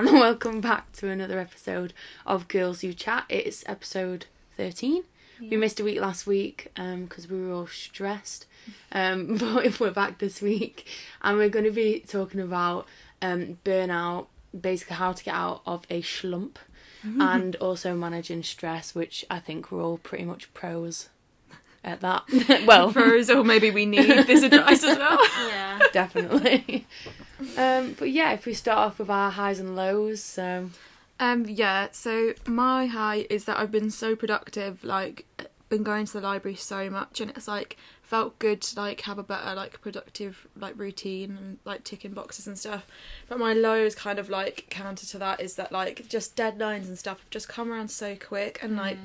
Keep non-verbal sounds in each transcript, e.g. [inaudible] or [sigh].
and [laughs] welcome back to another episode of Girls Who Chat. It's episode 13. We missed a week last week because we were all stressed, um, [laughs] but we're back this week and we're going to be talking about um, burnout, basically how to get out of a slump, and also managing stress, which I think we're all pretty much pros [laughs] at that. well, Pros, or maybe we need this advice as well. Yeah. definitely. Um, but yeah, if we start off with our highs and lows, so Um, yeah, so my high is that I've been so productive, like been going to the library so much and it's like felt good to like have a better like productive like routine and like ticking boxes and stuff. But my low is kind of like counter to that is that like just deadlines and stuff have just come around so quick and like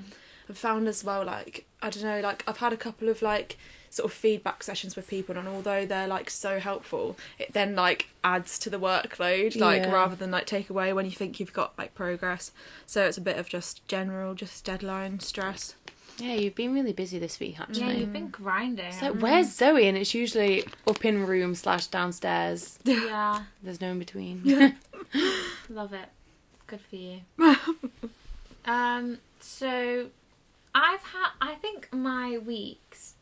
I've found as well like I don't know, like I've had a couple of like sort of feedback sessions with people and although they're like so helpful it then like adds to the workload like Yeah. rather than like take away when you think you've got like progress so it's a bit of just general just deadline stress yeah, you've been really busy this week Yeah, actually. you've been grinding. So where's Zoe? And it's usually up in room slash downstairs. Yeah, [laughs] There's no in between. [laughs] love it. Good for you. [laughs] um, so I've had. I think my weeks,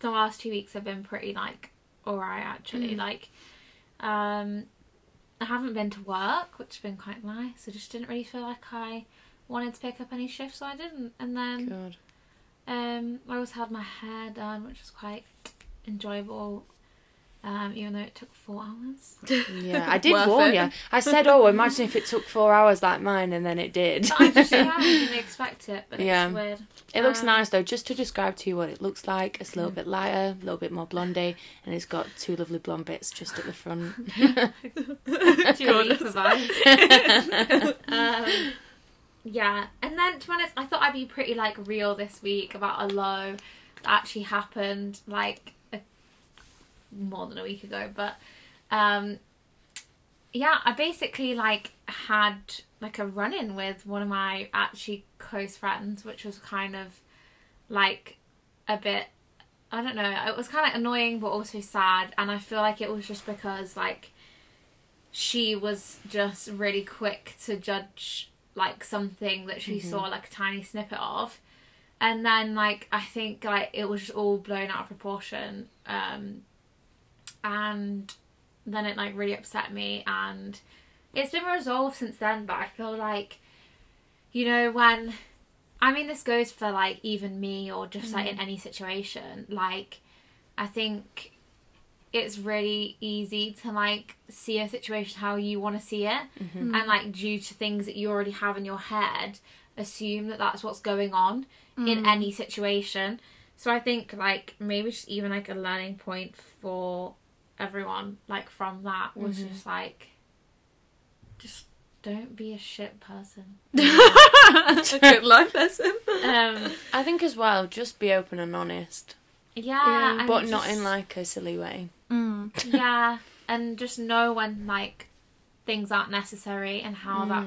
the last two weeks have been pretty like alright actually. Like, um, I haven't been to work, which has been quite nice. I just didn't really feel like I wanted to pick up any shifts, so I didn't. And then Good. Um, I also had my hair done, which was quite enjoyable. Um, even though it took four hours. Yeah, I [laughs] did warn it. you. I said, "Oh, imagine if it took four hours like mine," and then it did. I just [laughs] yeah, I didn't expect it, but Yeah. it's weird. It looks Um, nice though. Just to describe to you what it looks like, it's a little bit lighter, a little bit more blondie, and it's got two lovely blonde bits just at the front. [laughs] Julie provides. um, yeah, and then to be honest, I thought I'd be pretty like real this week about a low that actually happened like more than a week ago. But um, yeah, I basically like had like a run in with one of my actually close friends, which was kind of like a bit I don't know, it was kind of annoying but also sad and I feel like it was just because like she was just really quick to judge like something that she saw like a tiny snippet of and then like I think like it was just all blown out of proportion um and then it like really upset me and it's been resolved since then but I feel like you know when I mean this goes for like even me or just like in mm. any situation like I think it's really easy to like see a situation how you want to see it mm-hmm. and like due to things that you already have in your head assume that that's what's going on in mm. any situation. So i think like maybe just even like a learning point for everyone like from that was just like just don't be a shit person. [laughs] A good [laughs] life lesson. Um I think as well, just be open and honest, yeah, Yeah, and but not in like a silly way. mm. yeah [laughs] and just know when like things aren't necessary and how that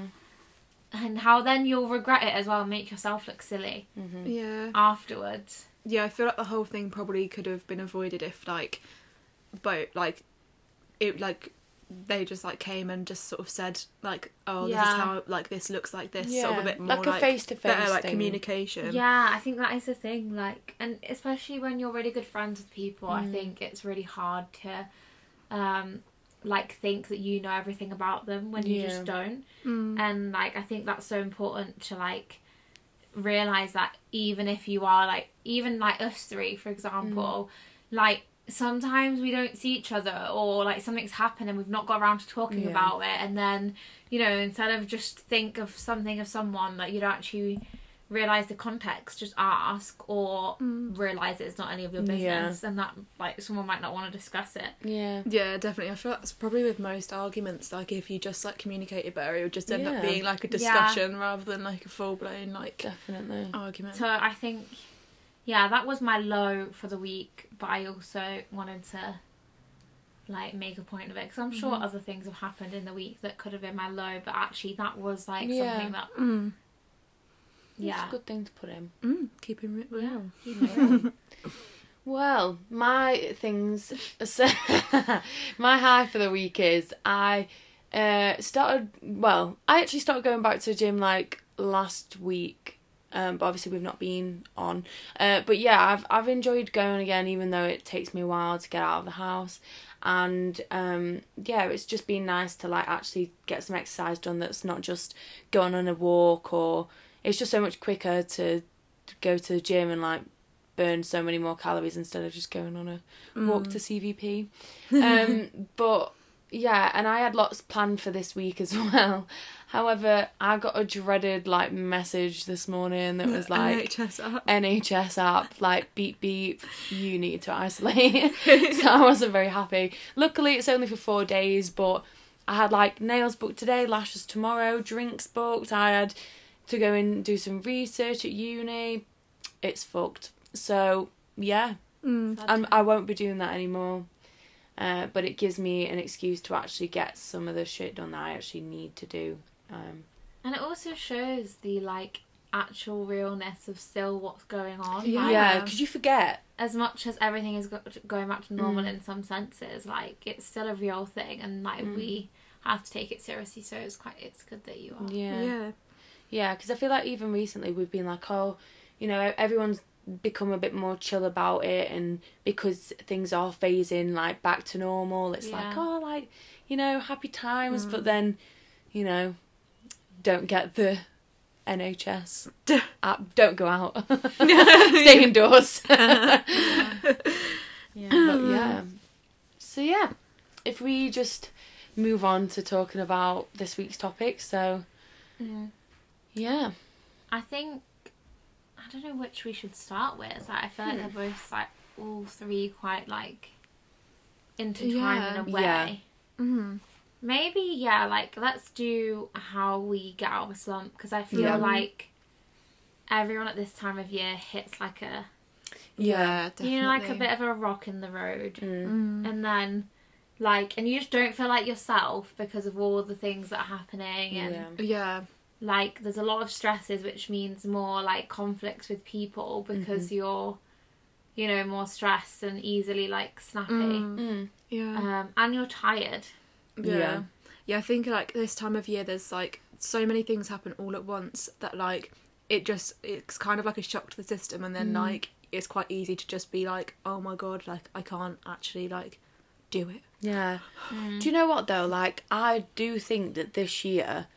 and how then you'll regret it as well and make yourself look silly yeah. afterwards. Yeah i feel like the whole thing probably could have been avoided if like both like it like they just like came and just sort of said like oh this is how like this looks like this sort of a bit more like a face to face like communication. Yeah i think that is the thing like and especially when you're really good friends with people i Mm. think it's really hard to um like think that you know everything about them when you just don't. Mm. and like i think that's so important to like realize that even if you are like even like us three for example like sometimes we don't see each other or like something's happened and we've not got around to talking Yeah. about it and then you know instead of just think of something of someone that you don't actually realize the context just ask or mm. realize it's not any of your Yeah. business and that like someone might not want to discuss it Yeah. Yeah, definitely. I feel that's probably with most arguments. Like, if you just like communicated better, it would just end Yeah. up being like a discussion rather than like a full blown like Definitely. argument. So I think, yeah, that was my low for the week. But I also wanted to, like, make a point of it because I'm sure Mm-hmm. other things have happened in the week that could have been my low. But actually, that was like Yeah. something that, Mm. It's yeah, a good thing to put in. Mm. Keeping it yeah. real. know. [laughs] Well, my things. So, [laughs] my high for the week is I Uh, started well. I actually started going back to the gym like last week. Um, but obviously we've not been on. Uh, but yeah, I've I've enjoyed going again, even though it takes me a while to get out of the house. And um, yeah, it's just been nice to like actually get some exercise done. That's not just going on a walk or it's just so much quicker to, go to the gym and like burn so many more calories instead of just going on a walk to CVP. [laughs] Um, but yeah, and I had lots planned for this week as [laughs] well. However, I got a dreaded like message this morning that was like NHS app. NHS app, like beep beep, you need to isolate. [laughs] [laughs] so I wasn't very happy. Luckily, it's only for four days, but I had like nails booked today, lashes tomorrow, drinks booked. I had to go and do some research at uni. It's fucked. So yeah, Mm. Sad I won't be doing that anymore. Uh, but it gives me an excuse to actually get some of the shit done that I actually need to do. Um, And it also shows the like actual realness of still what's going on. Yeah. Like, yeah, because you forget. As much as everything is go- going back to normal Mm. in some senses, like it's still a real thing, and like Mm. we have to take it seriously. So it's quite it's good that you are. Yeah. Yeah. Yeah, because I feel like even recently we've been like, oh, you know, everyone's become a bit more chill about it, and because things are phasing like back to normal, it's like, oh, like, you know, happy times. Mm. But then, you know, don't get the NHS app. Don't go out. [laughs] Stay indoors. [laughs] Yeah. but yeah. So yeah, if we just move on to talking about this week's topic, so Mm. yeah. I think I don't know which we should start with. Like, I feel like Hmm. they're both like all three quite like intertwined in a way. Yeah. Mm. Maybe yeah, like let's do how we get out of a slump because I feel Yeah. like everyone at this time of year hits like a Yeah, definitely. you know like a bit of a rock in the road, Mm. Mm. and then like and you just don't feel like yourself because of all the things that are happening and Yeah. Yeah. Like there's a lot of stresses which means more like conflicts with people because Mm-hmm. you're you know more stressed and easily like snappy Mm. Mm. Yeah. um and you're tired yeah. Yeah. Yeah, I think like this time of year there's like so many things happen all at once that like it just it's kind of like a shock to the system and then Mm. like it's quite easy to just be like, Oh my god, like I can't actually like do it. Yeah. Mm. Do you know what though? Like I do think that this year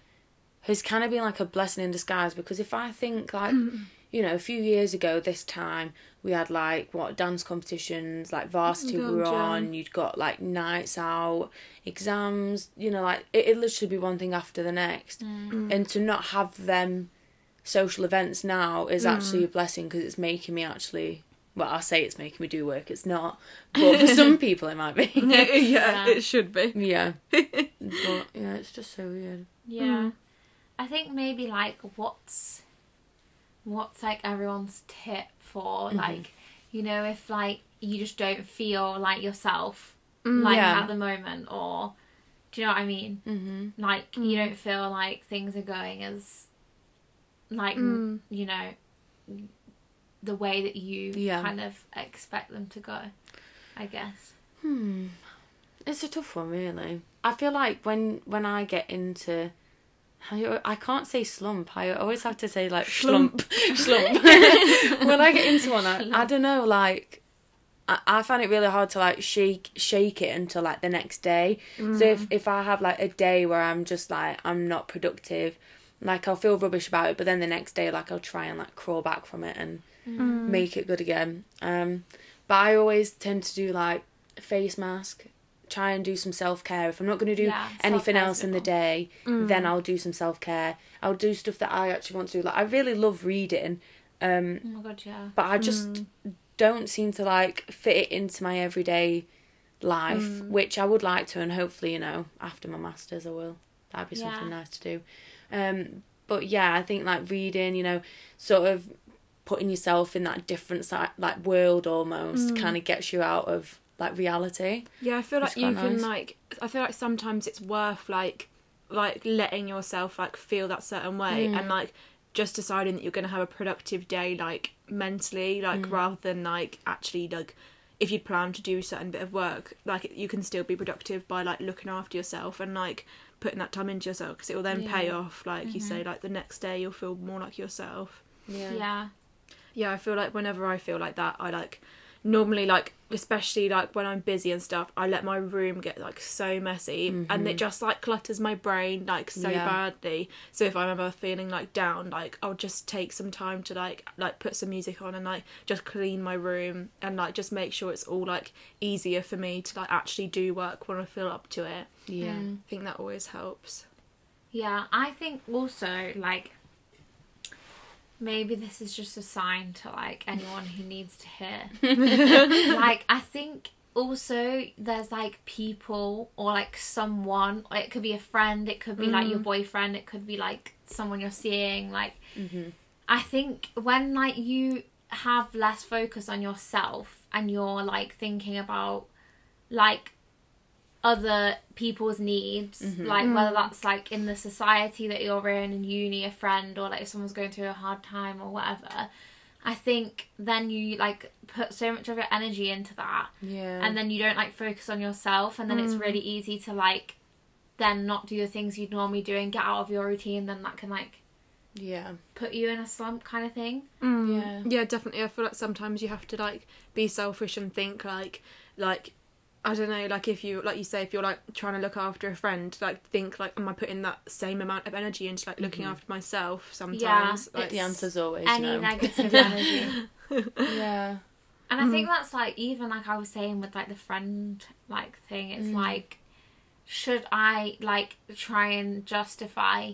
has kind of been like a blessing in disguise because if I think like mm. you know, a few years ago this time we had like what dance competitions, like varsity God, were on, you'd got like nights out, exams, you know, like it it'd literally be one thing after the next. Mm. And to not have them social events now is mm. actually a blessing because it's making me actually well, I say it's making me do work, it's not. But for some [laughs] people it might be. yeah, [laughs] Yeah. it [laughs] should be. Yeah. but yeah, it's just so weird. yeah mm. I think maybe like what's what's like everyone's tip for Mm-hmm. like you know if like you just don't feel like yourself Mm, like Yeah. at the moment or do you know what i mean Mm-hmm. like you don't feel like things are going as like Mm. you know the way that you Yeah. kind of expect them to go i guess Hmm. It's a tough one, really. I feel like when when I get into, I, I can't say slump. I always have to say like slump, slump. [laughs] [laughs] when I get into one, I, I don't know. Like, I, I find it really hard to like shake shake it until like the next day. So if if I have like a day where I'm just like I'm not productive, like I'll feel rubbish about it, but then the next day like I'll try and like crawl back from it and Mm. make it good again. Um, but I always tend to do like face mask, try and do some self care. If I'm not going to do Yeah, anything else in the day, Mm. then I'll do some self care. I'll do stuff that I actually want to do. Like I really love reading, um, oh my god yeah but I just Mm. don't seem to like fit it into my everyday life, Mm. which I would like to, and hopefully, you know, after my masters, I will. That'd be something Yeah. nice to do. Um, but yeah, I think like reading, you know, sort of putting yourself in that different side, like world almost, Mm. kind of gets you out of like reality. Yeah, I feel like you can nice. like I feel like sometimes it's worth like like letting yourself like feel that certain way Mm. and like just deciding that you're going to have a productive day like mentally like Mm. rather than like actually like if you plan to do a certain bit of work like you can still be productive by like looking after yourself and like putting that time into yourself because it will then pay off. Like you say, like the next day you'll feel more like yourself. Yeah. Yeah. Yeah, I feel like whenever I feel like that, I like normally like especially like when I'm busy and stuff, I let my room get like so messy and it just like clutters my brain like so Yeah. badly. So if I'm ever feeling like down, like I'll just take some time to like like put some music on and like just clean my room and like just make sure it's all like easier for me to like actually do work when I feel up to it. Yeah. Mm. I think that always helps. Yeah, I think also like maybe this is just a sign to like anyone who needs to hear. [laughs] like I think also there's like people or like someone, or it could be a friend, it could be like your mm. boyfriend, it could be like someone you're seeing like mm-hmm. I think when like you have less focus on yourself and you're like thinking about like other people's needs, mm-hmm. like whether mm. that's like in the society that you're in, in uni, a friend, or like if someone's going through a hard time or whatever. I think then you like put so much of your energy into that, Yeah. and then you don't like focus on yourself, and then it's mm. really easy to like then not do the things you'd normally do and get out of your routine. Then that can like yeah. put you in a slump kind of thing. Mm. Yeah. Yeah, definitely. I feel like sometimes you have to like be selfish and think like like I don't know, like if you like you say if you're like trying to look after a friend, like think like am I putting that same amount of energy into like looking mm-hmm. after myself sometimes? Yeah, like, The answer's always Any no. negative [laughs] energy. yeah. And I think mm. that's like even like I was saying with like the friend like thing, it's mm. like should I like try and justify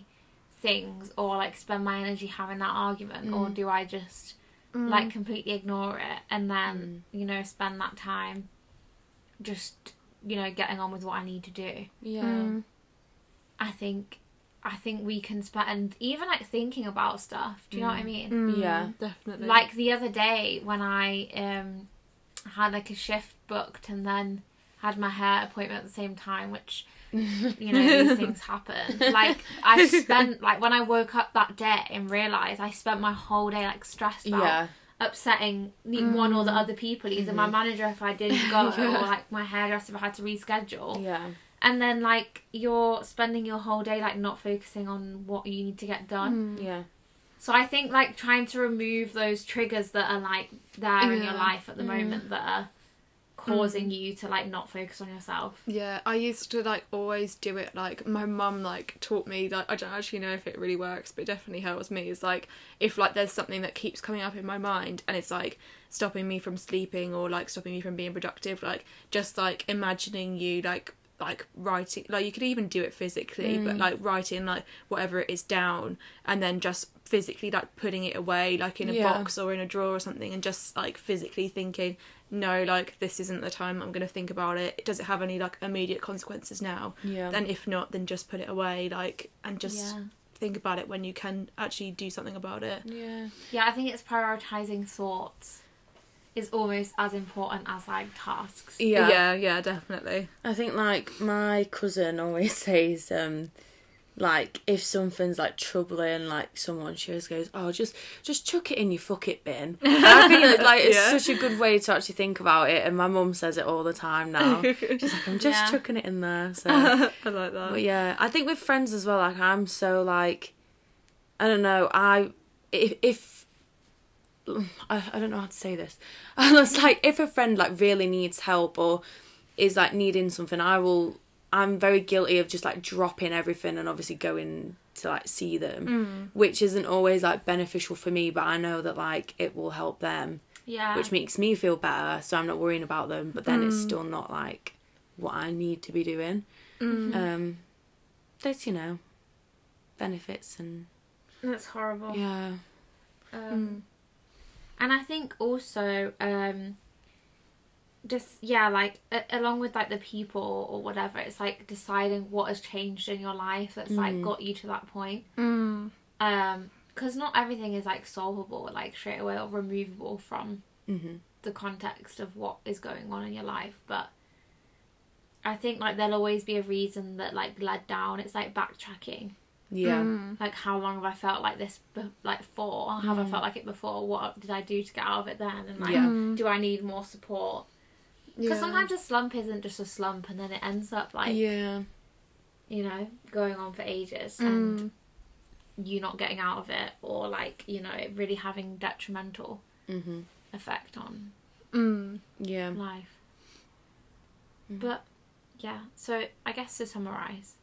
things or like spend my energy having that argument or mm. do I just like completely ignore it and then you know spend that time just you know getting on with what I need to do. Yeah. Mm. I think I think we can spend even like thinking about stuff. Do you know what I mean? Mm, Yeah. definitely. like the other day when I um had like a shift booked and then had my hair appointment at the same time, which [laughs] you know these things happen. Like I [laughs] spent like when I woke up that day and realised I spent my whole day like stressed about Yeah. Upsetting the one or the mm. other people, either my mm-hmm. manager if I didn't go [laughs] or like my hairdresser if I had to reschedule. Yeah. And then like you're spending your whole day like not focusing on what you need to get done. Mm. Yeah. So I think like trying to remove those triggers that are like there in your life at the mm. moment that are causing mm. you to like not focus on yourself. Yeah, I used to like always do it like my mum like taught me like I don't actually know if it really works, but it definitely helps me. Is like if like there's something that keeps coming up in my mind and it's like stopping me from sleeping or like stopping me from being productive, like just like imagining you like like writing like you could even do it physically but mm. like writing like whatever it is down and then just physically like putting it away like in a Yeah. box or in a drawer or something and just like physically thinking no like this isn't the time i'm going to think about it does it have any like immediate consequences now Yeah. then if not then just put it away like and just Yeah. think about it when you can actually do something about it yeah. Yeah, I think it's prioritizing thoughts is almost as important as like tasks. Yeah. yeah yeah definitely I think like my cousin always [laughs] says, um, like if something's like troubling, like someone, she always goes, "Oh, just just chuck it in your fuck it bin." And [laughs] I think it's like it's Yeah. such a good way to actually think about it, and my mum says it all the time now. [laughs] She's like, "I'm just Yeah. chucking it in there." So, [laughs] i like that but yeah, I think with friends as well. Like I'm so like, I don't know. I if if I, I don't know how to say this. it's like if a friend like really needs help or is like needing something, I will. I'm very guilty of just like dropping everything and obviously going to like see them, which isn't always like beneficial for me. But I know that like it will help them, Yeah. which makes me feel better. So I'm not worrying about them. But then it's still not like what I need to be doing. Um, there's you know benefits and That's horrible. yeah. Um, And I think also, um, just yeah, like a- along with like the people or whatever, it's like deciding what has changed in your life that's like got you to that point. mm. Um, because not everything is like solvable like straight away or removable from hmm the context of what is going on in your life, but. I think like there'll always be a reason that like led down. It's like backtracking. Yeah. like how long have I felt like this be- like for? Have I felt like it before? What did I do to get out of it then? And like, Yeah. do I need more support? Because Yeah. sometimes a slump isn't just a slump, and then it ends up like yeah. you know, going on for ages Mm. and you not getting out of it or like, you know, really having detrimental Mm-hmm. effect on Mm. Yeah. life. Mhm. But yeah, so I guess to summarize,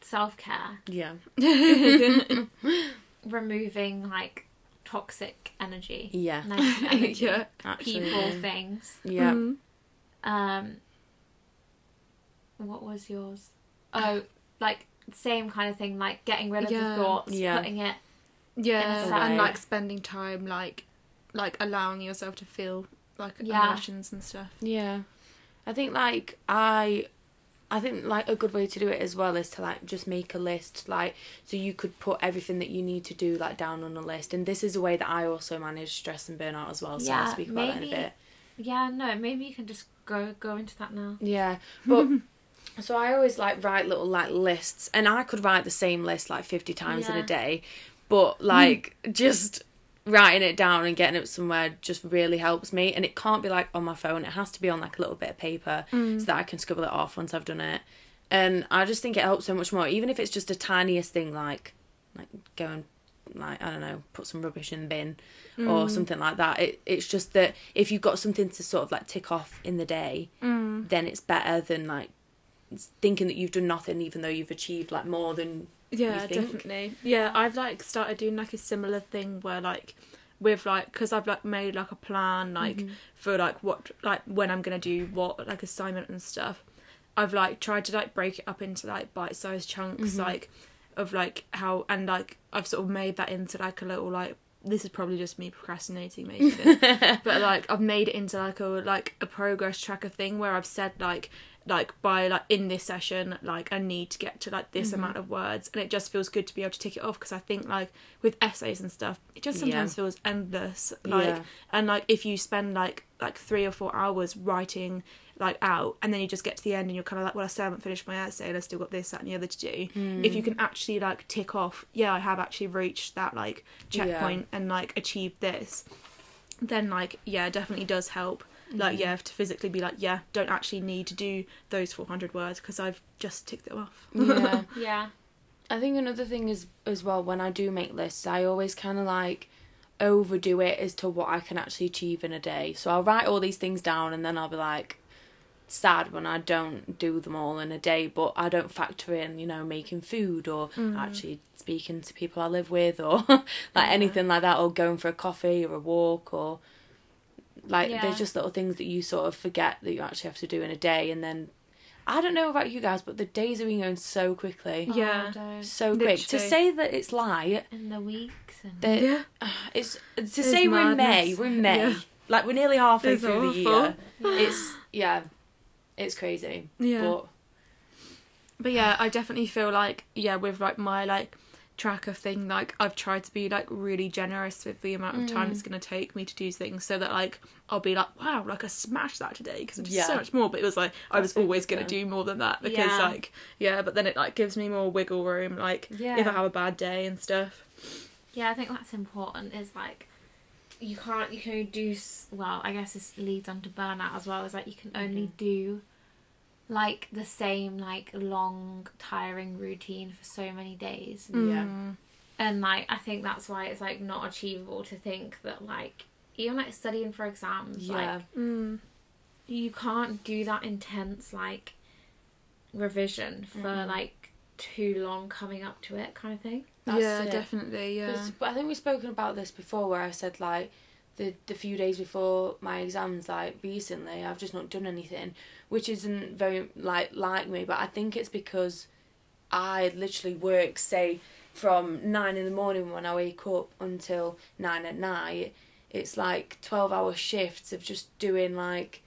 self care, Yeah. [laughs] [laughs] removing like toxic energy, Yeah. negative [laughs] energy, yeah. Absolutely. people, things. Yeah. Mm. Um, what was yours? Oh, like same kind of thing, like getting rid of Yeah. the thoughts, Yeah. putting it. Yeah, and like spending time, like, like allowing yourself to feel like Yeah. emotions and stuff. Yeah. I think like I I think like a good way to do it as well is to like just make a list like so you could put everything that you need to do like down on a list and this is a way that I also manage stress and burnout as well so I'll Yeah, speak about that in a maybe- bit. Yeah, no, maybe you can just go go into that now. Yeah. But [laughs] so I always like write little like lists and I could write the same list like 50 times in a day but like [laughs] just writing it down and getting it somewhere just really helps me. And it can't be like on my phone. It has to be on like a little bit of paper so that I can scribble it off once I've done it. And I just think it helps so much more. Even if it's just a tiniest thing like like go and like I don't know put some rubbish in the bin or something like that. It, it's just that if you've got something to sort of like tick off in the day Mm. then it's better than like thinking that you've done nothing even though you've achieved like more than Yeah, definitely. Yeah, I've like started doing like a similar thing where like with like because I've like made like a plan like Mm-hmm. for like what like when I'm gonna do what like assignment and stuff. I've like tried to like break it up into like bite-sized chunks Mm-hmm. like of like how and like I've sort of made that into like a little like this is probably just me procrastinating making it [laughs] but like I've made it into like a like a progress tracker thing where I've said like like by like in this session like I need to get to like this Mm-hmm. amount of words and it just feels good to be able to tick it off because I think like with essays and stuff it just sometimes Yeah. feels endless like Yeah. and like if you spend like like three or four hours writing like out and then you just get to the end and you're kind of like well I still haven't finished my essay and I still got this that and the other to do if you can actually like tick off yeah I have actually reached that like checkpoint and like achieved this then like yeah definitely does help like mm. yeah to physically be like yeah don't actually need to do those 400 words because i've just ticked them off. [laughs] Yeah. Yeah. I think another thing is as well when I do make lists I always kind of like overdo it as to what I can actually achieve in a day. So I'll write all these things down and then I'll be like sad when I don't do them all in a day but I don't factor in you know making food or mm. actually speaking to people I live with or [laughs] like anything like that or going for a coffee or a walk or like Yeah. there's just little things that you sort of forget that you actually have to do in a day and then I don't know about you guys but the days have been going so quickly oh, Yeah. Oh, don't. so quick to say that it's light In the weeks and that yeah it's to It's say we're in May we're in May Yeah. like we're nearly halfway It's through the year Yeah. it's yeah it's crazy yeah but But yeah, I definitely feel like yeah, with like my like tracker thing, like I've tried to be like really generous with the amount of time Mm. it's gonna take me to do things, so that like I'll be like, wow, like I smashed that today because I did so much more. But it was like I was always gonna do more than that because Yeah. like yeah, but then it like gives me more wiggle room, like Yeah. if I have a bad day and stuff. Yeah, I think that's important. Is like you can't you can only do well. I guess this leads on to burnout as well. Is like you can only do like the same like long tiring routine for so many days, yeah Mm. and like I think that's why it's like not achievable to think that like even like studying for exams, yeah like Mm. you can't do that intense like revision for Mhm. like too long coming up to it kind of thing. That's yeah, it. definitely, yeah. 'Cause- but I think we've spoken about this before where I said like the the few days before my exams like recently I've just not done anything which isn't very like like me but I think it's because I literally work say from nine in the morning when I wake up until nine at night. It's like 12 hour shifts of just doing like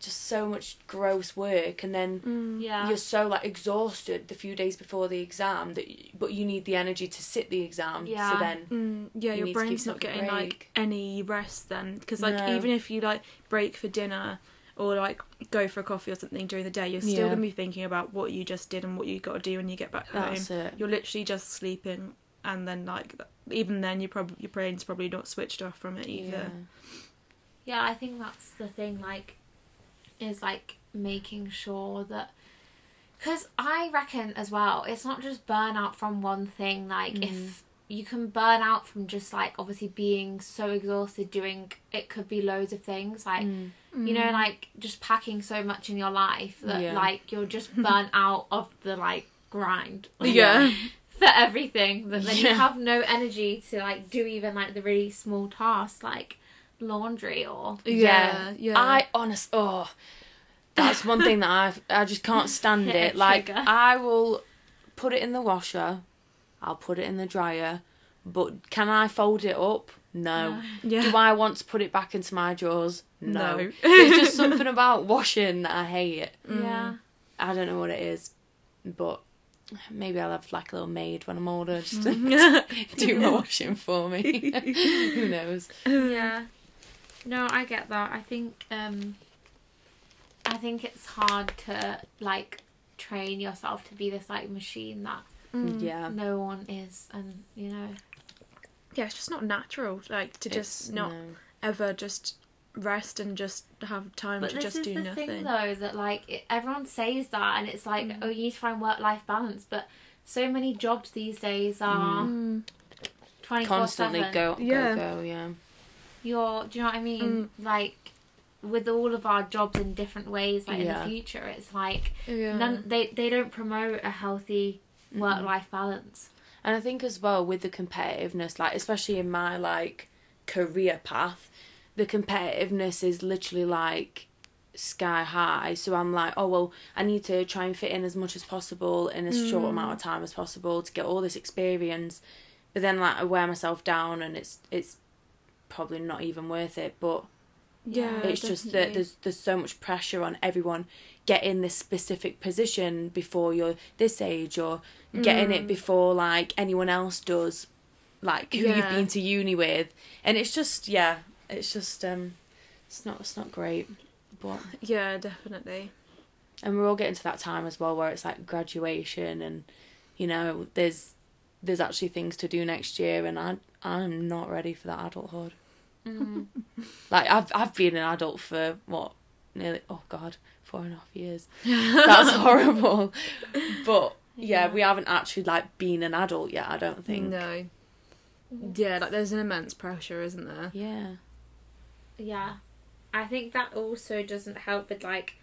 just so much gross work and then Mm. Yeah. you're so like exhausted the few days before the exam that y- but you need the energy to sit the exam Yeah. so then Mm, yeah, You your need to give brain's not yourself a getting like any rest then, because like No. even if you like break for dinner or like go for a coffee or something during the day, you're still Yeah. gonna be thinking about what you just did and what you got to do when you get back that's home. it You're literally just sleeping, and then like even then, you probably your brain's probably not switched off from it either. Yeah, I think that's the thing, like, is like making sure that Because I reckon as well, it's not just burnout from one thing. Like, Mm. if you can burn out from just like obviously being so exhausted doing it could be loads of things like Mm. you know like just packing so much in your life that Yeah. like you're just [laughs] burnt out of the like grind Yeah. [laughs] for everything that then you have no energy to like do even like the really small tasks like laundry or Yeah. Yeah. I honest oh that's one thing that I've I just can't [laughs] stand Hit it. Like trigger. I will put it in the washer, I'll put it in the dryer, but can I fold it up? No. yeah. Do I want to put it back into my drawers? No. No. There's just [laughs] something about washing that I hate. yeah I don't know what it is, but maybe I'll have like a little maid when I'm older just [laughs] to Mm. do my washing for me. Who knows? yeah no i get that i think um i think it's hard to like train yourself to be this like machine that Mm. Yeah. no one is and you know Yeah, it's just not natural. Like to just not no. ever just rest and just have time but to this just is do the nothing. thing though that like it, everyone says that and it's like Mm. oh you need to find work life balance but so many jobs these days are Mm. 24 Constantly 7 go, Yeah. go, go, yeah. You're do you know what i mean mm. like with all of our jobs in different ways like Yeah. in the future it's like Yeah. none they they don't promote a healthy work life balance And I think as well with the competitiveness, like especially in my like career path, the competitiveness is literally like sky high. So I'm like, oh well, I need to try and fit in as much as possible in as short amount mm. of time as possible to get all this experience. But then like I wear myself down and it's it's probably not even worth it. But Yeah. it's just that there's there's so much pressure on everyone getting this specific position before you're this age or getting it before like anyone else does like who you've been to uni with and it's just yeah it's just um it's not it's not great but Yeah, definitely. and we're all getting to that time as well where it's like graduation and you know there's there's actually things to do next year and I I'm not ready for that adulthood mm. like I've I've been an adult for what nearly oh god four and a half years. [laughs] That's horrible. But yeah, Yeah. we haven't actually like been an adult yet. I don't think. No. Yeah, like there's an immense pressure, isn't there? Yeah. Yeah. I think that also doesn't help with like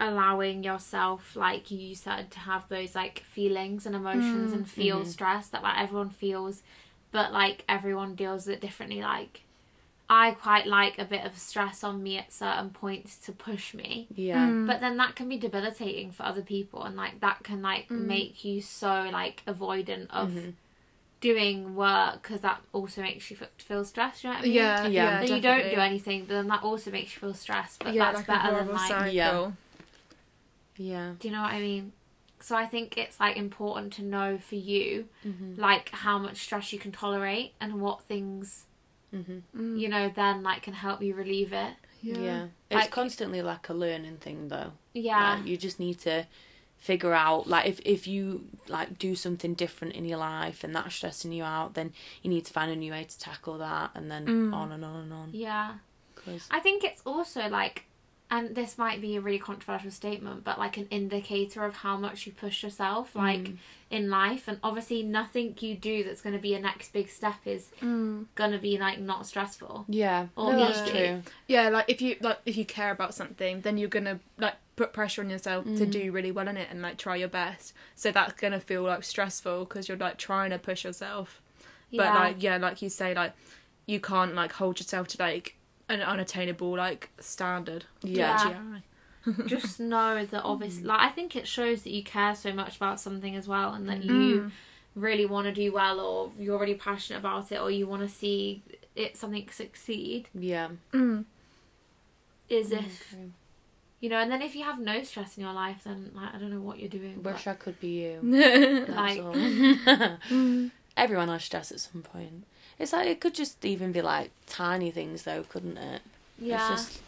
allowing yourself, like you said, to have those like feelings and emotions and feel Mhm. stress that like everyone feels, but like everyone deals with it differently. Like I quite like a bit of stress on me at certain points to push me. Yeah. Mm. But then that can be debilitating for other people and like that can like Mm. make you so like avoidant of Mhm. doing work because that also makes you feel stressed. You know what I mean? Yeah, Yeah. yeah. then you don't do anything, but then that also makes you feel stressed. But yeah, that's like better than like, cycle. Yeah. Yeah. do you know what I mean? So I think it's like important to know for you, Mhm. like how much stress you can tolerate and what things Mhm. Mm. you know then like can help you relieve it. Yeah. It's Like- constantly like a learning thing though. Yeah, Like, you just need to figure out like if if you like do something different in your life and that's stressing you out, then you need to find a new way to tackle that, and then Mm. on and on and on. yeah Cause... I think it's also like, and this might be a really controversial statement, but like an indicator of how much you push yourself, like Mm. in life. And obviously, nothing you do that's going to be a next big step is Mm. going to be like not stressful. yeah, Or no, that's true. Yeah, like if you like if you care about something, then you're gonna like put pressure on yourself to Mm. do really well in it and like try your best. So that's gonna feel like stressful because you're like trying to push yourself. But Yeah. like yeah, like you say, like you can't like hold yourself to like an unattainable like standard. Yeah. Yeah. [laughs] just know that obviously like I think it shows that you care so much about something as well and that Mm. you really want to do well or you're really passionate about it or you want to see it something succeed Yeah. Mm. is if Okay. you know and then if you have no stress in your life then like I don't know what you're doing but- Wish I could be you. Mm. [laughs] That's Like- all. [laughs] Everyone has stress at some point. It's like it could just even be like tiny things though, couldn't it? yeah It's just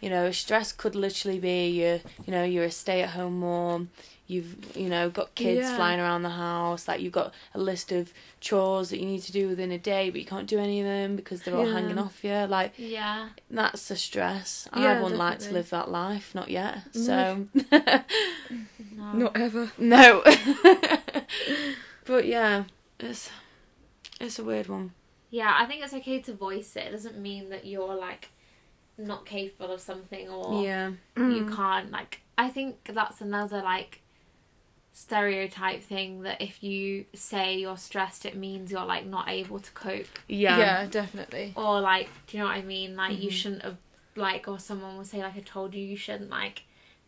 you know, stress could literally be you you know, you're a stay at home mom, you've you know, got kids Yeah. flying around the house, like you've got a list of chores that you need to do within a day but you can't do any of them because they're all Yeah. hanging off you. Like Yeah. that's the stress. I wouldn't like to live that life, not yet. So [laughs] No. Not ever. no. [laughs] but yeah, it's it's a weird one. Yeah, I think it's okay to voice it. It doesn't mean that you're like not capable of something or Yeah. you Mm. can't like I think that's another like stereotype thing that if you say you're stressed it means you're like not able to cope Yeah. Yeah, definitely. or like do you know what I mean like you Mhm. shouldn't have like or someone will say like I told you you shouldn't like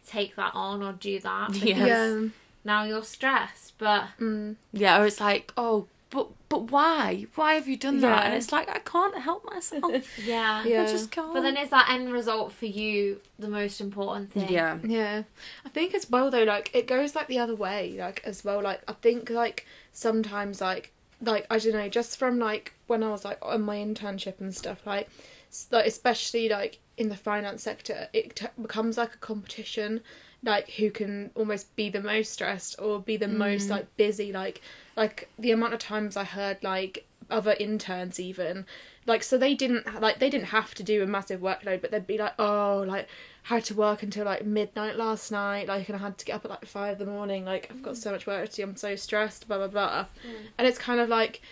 take that on or do that [laughs] Yeah. because Yeah. now you're stressed but Mm. Yeah, or it's like, oh, but but why? Why have you done that? Yeah. And it's like I can't help myself. yeah [laughs] Yeah. I just can't. but then is that end result for you the most important thing yeah. Yeah, I think as well though, like it goes like the other way, like as well. Like I think like sometimes like like I don't know, just from like when I was like on my internship and stuff, like s- like especially like in the finance sector, it t- becomes like a competition, like who can almost be the most stressed or be the most mm. like busy, like like the amount of times I heard like other interns even like so they didn't like they didn't have to do a massive workload but they'd be like oh like had to work until like midnight last night like and i had to get up at like five in the morning like i've got so mm. much work to do i'm so stressed blah blah blah. Mm. And it's kind of like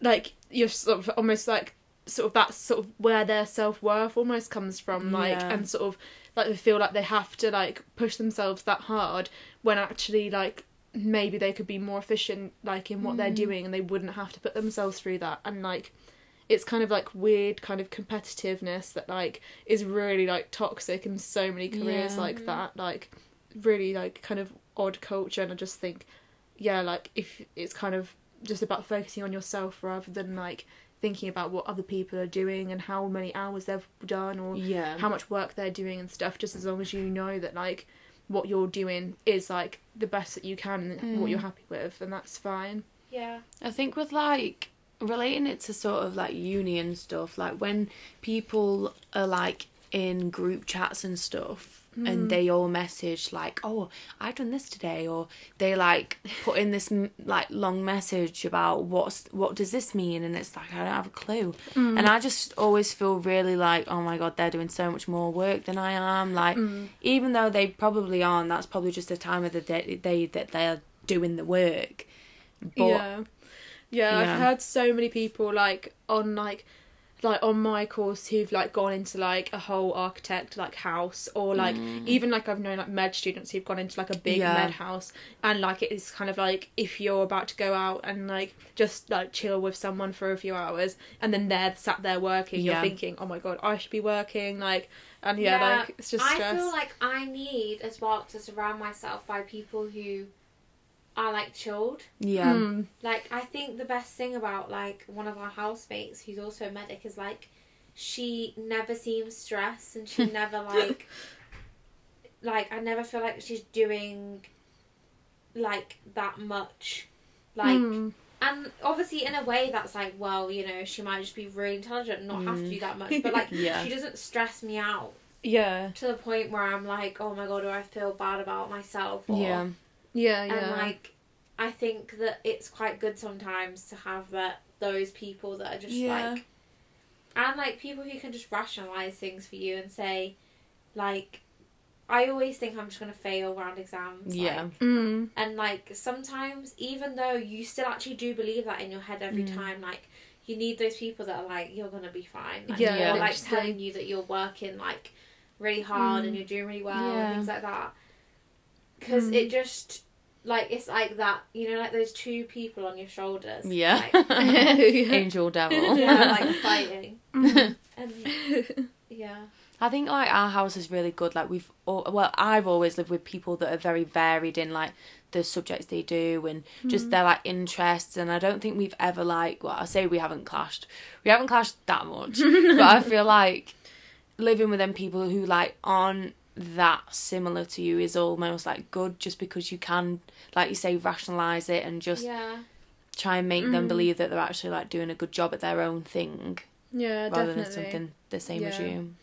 like you're sort of almost like sort of that's sort of where their self-worth almost comes from like Yeah. and sort of like they feel like they have to like push themselves that hard when actually like maybe they could be more efficient like in what they're mm. doing and they wouldn't have to put themselves through that and like it's kind of like weird kind of competitiveness that like is really like toxic in so many careers Yeah. like that like really like kind of odd culture and i just think yeah like if it's kind of just about focusing on yourself rather than like thinking about what other people are doing and how many hours they've done or Yeah. how much work they're doing and stuff just as long as you know that like what you're doing is like the best that you can and what Mm. you're happy with and that's fine yeah I think with like relating it to sort of like uni and stuff, like when people are like in group chats and stuff and hmm. they all message like, "Oh, I've done this today," or they like put in this like long message about what's what does this mean, and it's like I don't have a clue, and hmm. I just always feel really like, oh my god, they're doing so much more work than I am. Like, hmm. even though they probably aren't, that's probably just the time of the day, day that they're doing the work. But yeah. yeah Yeah. i've heard so many people like on like like on my course who've like gone into like a whole architect like house or like mm. even like i've known like med students who've gone into like a big Yeah. med house and like it is kind of like if you're about to go out and like just like chill with someone for a few hours and then they're sat there working Yeah. you're thinking oh my god i should be working like and yeah, like it's just stress I feel like I need as well to surround myself by people who are like chilled. yeah. Mm. Like I think the best thing about like one of our housemates who's also a medic is like she never seems stressed and she [laughs] never like like I never feel like she's doing like that much. Like Mm. and obviously in a way that's like well you know she might just be really intelligent and not have to do that much but like [laughs] Yeah. she doesn't stress me out yeah to the point where i'm like oh my god do i feel bad about myself or, Yeah. Yeah yeah and like i think that it's quite good sometimes to have that those people that are just Yeah. like and like people who can just rationalize things for you and say like i always think i'm just going to fail round exams Yeah. like, mm. and like sometimes, even though you still actually do believe that in your head every Mm. time, like you need those people that are like, you're gonna be fine. Like, Yeah, Or like telling you that you're working like really hard and Mm. you're doing really well Yeah. and things like that. Because Mm. it just like it's like that, you know, like those two people on your shoulders. Yeah. Like, [laughs] [laughs] Angel devil. [laughs] yeah, like fighting. And yeah. I think like our house is really good. Like we've, all, well, I've always lived with people that are very varied in like the subjects they do and just their like interests. And I don't think we've ever like, well, I say we haven't clashed. We haven't clashed that much, but I feel like living with them people who like aren't that similar to you is almost like good just because you can like you say rationalize it and just yeah. try and make them Mm. believe that they're actually like doing a good job at their own thing yeah rather definitely than something the same as you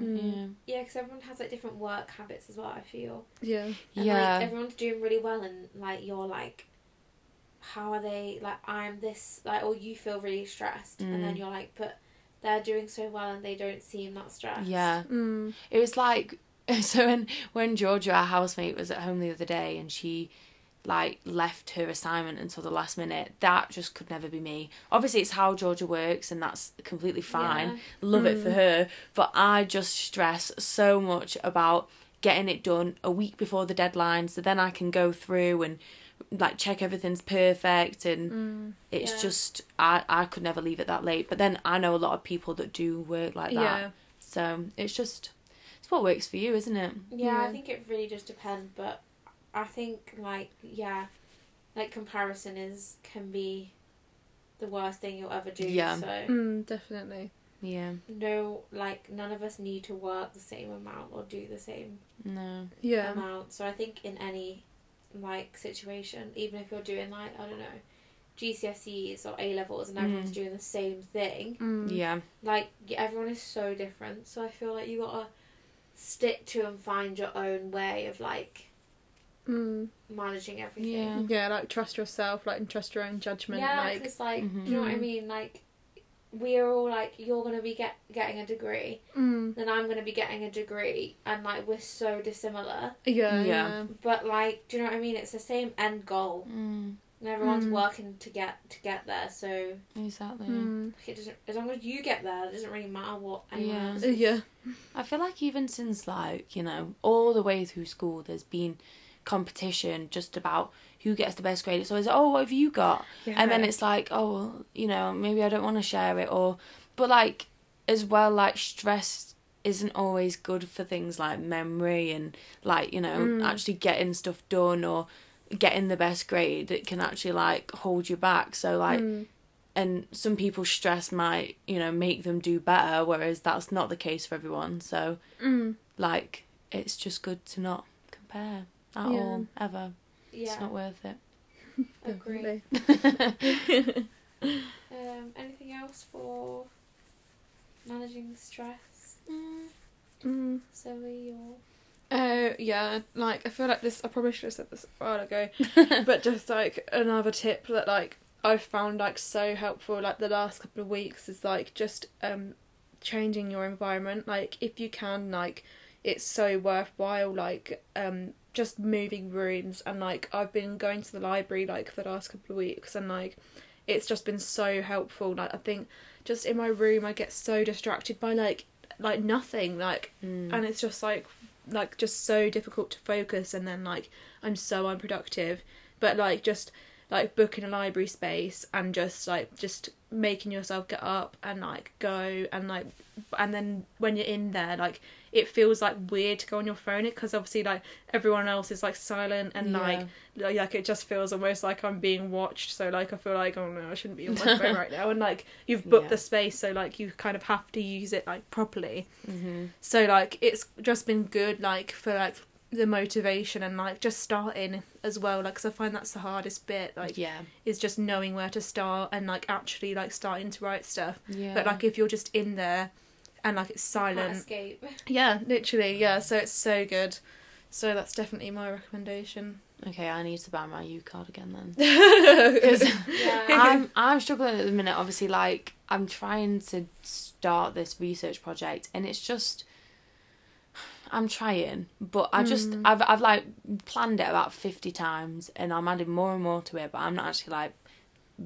Mm. Yeah, because everyone has like different work habits as well. I feel. Yeah. And, Yeah. Like, everyone's doing really well, and like you're like, how are they? Like I'm this like, or you feel really stressed, and then Mm. you're like, but they're doing so well, and they don't seem that stressed. Yeah. Mm. It was like [laughs] so when when Georgia, our housemate, was at home the other day and she like left her assignment until the last minute. That just could never be me. Obviously, it's how Georgia works, and that's completely fine. Yeah. Love it for Mm. her, but I just stress so much about getting it done a week before the deadline, so then I can go through and like check everything's perfect and Mm. it's Yeah. just I I could never leave it that late. But then I know a lot of people that do work like that. Yeah. So it's just it's what works for you, isn't it? Yeah, I think it really just depends, but I think like yeah, like comparison is can be the worst thing you'll ever do. Yeah. So Mm, definitely. Yeah. no, like none of us need to work the same amount or do the same No. Yeah. amount. So I think in any like situation, even if you're doing like I don't know GCSEs or A levels and everyone's Mm. doing the same thing, Mm. Yeah. like everyone is so different. So I feel like you gotta stick to and find your own way of like Mm. managing everything. Yeah. Yeah, like trust yourself, like and trust your own judgment. Yeah, like, because like, Mhm. you know what I Mm. mean? Like, we're all like, you're gonna be get getting a degree, mm. then I'm gonna be getting a degree, and like we're so dissimilar. yeah, Yeah. yeah, But like, do you know what I mean? It's the same end goal, Mm, and everyone's Mm. working to get to get there. So exactly. Mm. like, it doesn't. As long as you get there, it doesn't really matter what anyone Yeah. else. Uh, yeah, I feel like even since like you know all the way through school, there's been competition just about who gets the best grade. It's always oh what have you got, and then it's like oh well, you know maybe I don't want to share it or but like as well like stress isn't always good for things like memory and like you know Mm. actually getting stuff done or getting the best grade it can actually like hold you back so like Mm. and some people's stress might you know make them do better whereas that's not the case for everyone so Mm. like it's just good to not compare at Yeah. all ever Yeah, it's not worth it [laughs] agree. [laughs] Um, anything else for managing stress, Mm. Zoe? Or Uh, yeah, like I feel like this. I probably should have said this a while ago, [laughs] but just like another tip that like I've found like so helpful like the last couple of weeks is like just um changing your environment. Like if you can, like it's so worthwhile. Like um just moving rooms and like I've been going to the library like for the last couple of weeks and like it's just been so helpful. Like I think just in my room I get so distracted by like like nothing like Mm. and it's just like like just so difficult to focus and then like I'm so unproductive but like just like booking a library space and just like just making yourself get up and like go and like and then when you're in there like it feels like weird to go on your phone because obviously like everyone else is like silent and like like like, it just feels almost like I'm being watched. So like I feel like oh no I shouldn't be on my phone [laughs] right now. And like you've booked Yeah. the space so like you kind of have to use it like properly. Hmm so like it's just been good like for like the motivation and like just starting as well like 'cause I find that's the hardest bit like yeah is just knowing where to start and like actually like starting to write stuff yeah but like if you're just in there and like it's can't silent escape. [laughs] yeah literally yeah so it's so good so that's definitely my recommendation okay i need to buy my u card again then [laughs] [laughs] Yeah. I'm I'm struggling at the minute. Obviously, like I'm trying to start this research project, and it's just I'm trying, but I just Mm. I've I've like planned it about fifty times, and I'm adding more and more to it, but I'm not actually like